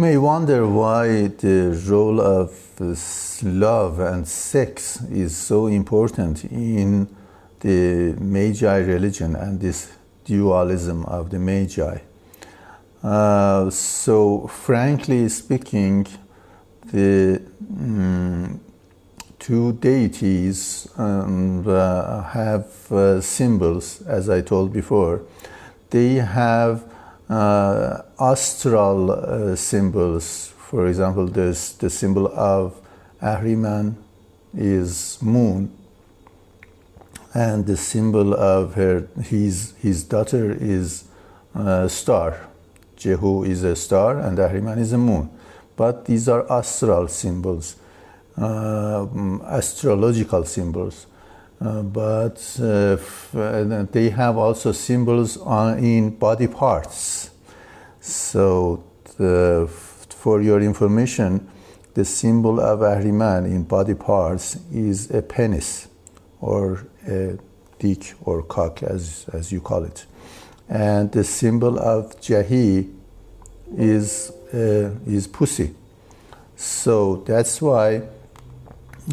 may wonder why the role of love and sex is so important in the Magi religion and this dualism of the Magi. Uh, so, frankly speaking, the um, two deities um, uh, have uh, symbols, as I told before. They have uh, astral uh, symbols. For example, there's the symbol of Ahriman is moon, and the symbol of her his his daughter is a star. Jehu is a star, and Ahriman is a moon. But these are astral symbols, uh, astrological symbols. Uh, but uh, they have also symbols on, in body parts. So, the, for your information, the symbol of Ahriman in body parts is a penis or a dick or cock, as, as you call it. And the symbol of Jahi is, uh, is pussy. So that's why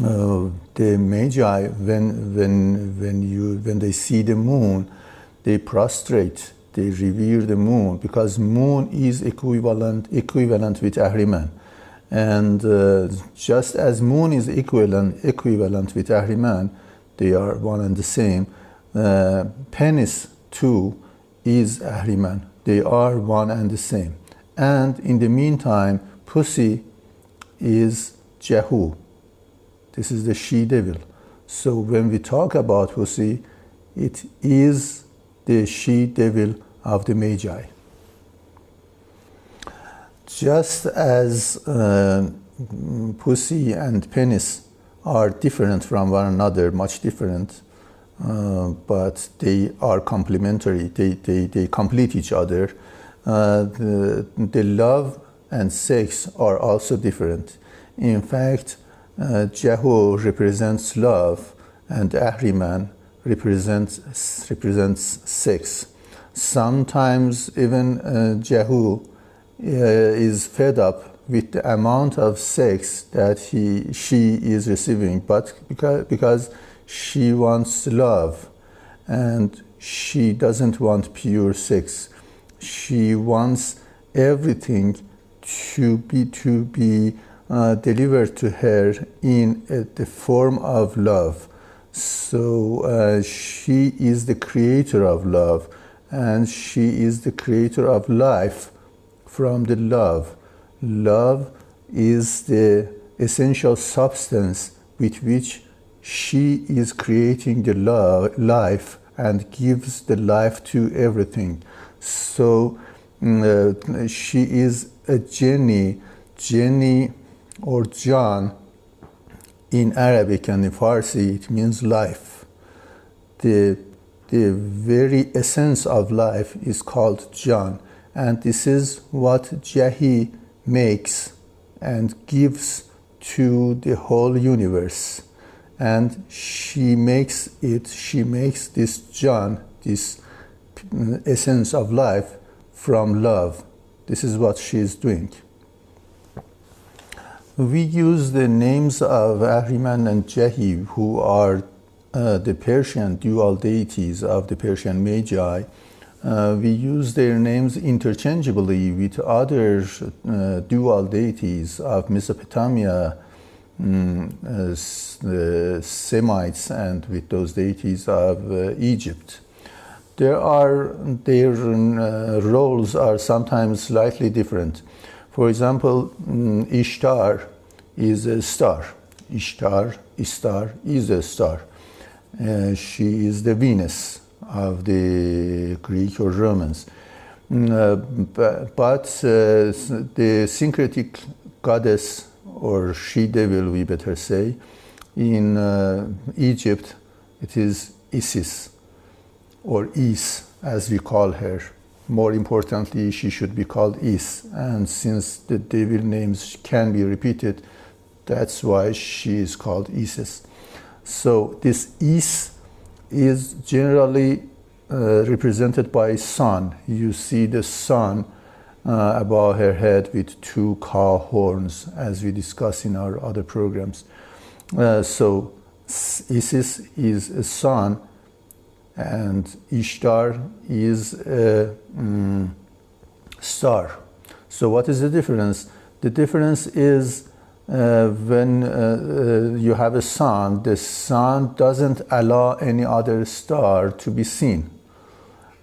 uh, the magi, when, when, when, you, when they see the moon, they prostrate, they revere the moon because moon is equivalent, equivalent with Ahriman. And uh, just as moon is equivalent, equivalent with Ahriman, they are one and the same. Uh, penis too is Ahriman. They are one and the same. And in the meantime, pussy is Jehu. This is the she devil. So when we talk about pussy, it is the she devil of the Magi. Just as uh, pussy and penis are different from one another, much different, uh, but they are complementary, they, they, they complete each other. Uh, the, the love and sex are also different. In fact, uh, Jehu represents love and Ahriman represents, represents sex. Sometimes even uh, Jehu uh, is fed up with the amount of sex that he, she is receiving, but because, because she wants love and she doesn't want pure sex. She wants everything to be, to be uh, delivered to her in uh, the form of love. So uh, she is the creator of love and she is the creator of life from the love. Love is the essential substance with which she is creating the love, life and gives the life to everything. So mm, uh, she is a Jenny, Jenny or John in Arabic and in Farsi, it means life. The, the very essence of life is called John. And this is what Jahi makes and gives to the whole universe. And she makes it, she makes this John, this essence of life, from love. This is what she is doing. We use the names of Ahriman and Jahi, who are uh, the Persian dual deities of the Persian Magi uh, we use their names interchangeably with other uh, dual deities of Mesopotamia, um, the Semites, and with those deities of uh, Egypt. There are their uh, roles are sometimes slightly different. For example, um, Ishtar is a star. Ishtar, Ishtar is a star. Uh, she is the Venus of the Greek or Romans. Mm, uh, but uh, the syncretic goddess or she devil, we better say, in uh, Egypt, it is Isis or Is, as we call her. More importantly, she should be called Is. And since the devil names can be repeated, that's why she is called Isis. So this Is is generally uh, represented by sun. You see the sun uh, above her head with two cow horns, as we discuss in our other programs. Uh, so Isis is a sun, and Ishtar is a um, star. So, what is the difference? The difference is uh, when uh, uh, you have a sun, the sun doesn't allow any other star to be seen.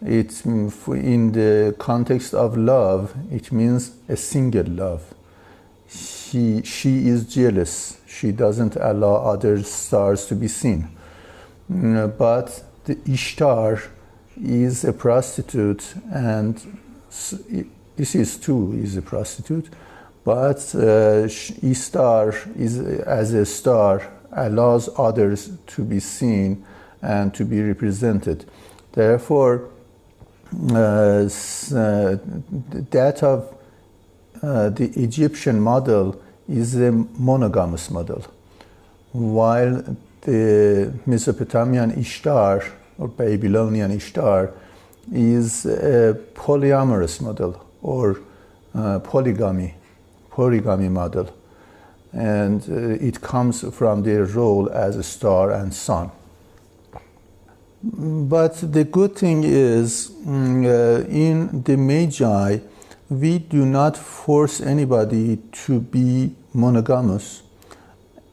It, in the context of love, it means a single love. She, she is jealous. She doesn't allow other stars to be seen. Mm, but the Ishtar is a prostitute, and Isis too is a prostitute but uh, Ishtar is as a star allows others to be seen and to be represented. Therefore, uh, uh, that of uh, the Egyptian model is a monogamous model, while the Mesopotamian Ishtar or Babylonian Ishtar is a polyamorous model or uh, polygamy polygamy model. And uh, it comes from their role as a star and sun. But the good thing is, mm, uh, in the Magi, we do not force anybody to be monogamous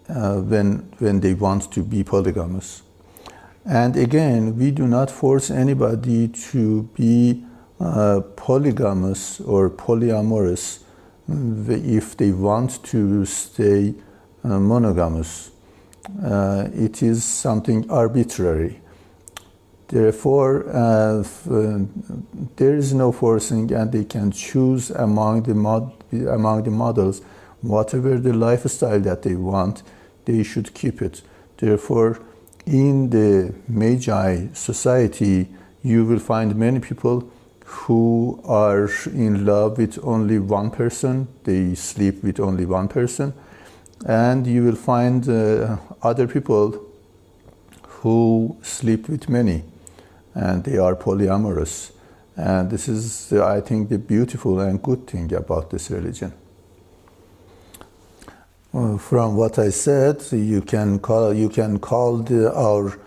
uh, when, when they want to be polygamous. And again, we do not force anybody to be uh, polygamous or polyamorous if they want to stay uh, monogamous. Uh, it is something arbitrary. Therefore, uh, there is no forcing, and they can choose among the mod- among the models whatever the lifestyle that they want. They should keep it. Therefore, in the Magi society, you will find many people who are in love with only one person, they sleep with only one person, and you will find uh, other people who sleep with many, and they are polyamorous. And this is, I think, the beautiful and good thing about this religion. Uh, from what I said, you can call you can call the, our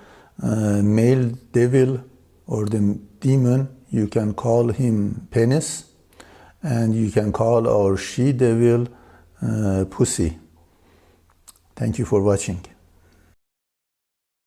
uh, male devil or the demon you can call him penis, and you can call our she devil uh, pussy. Thank you for watching.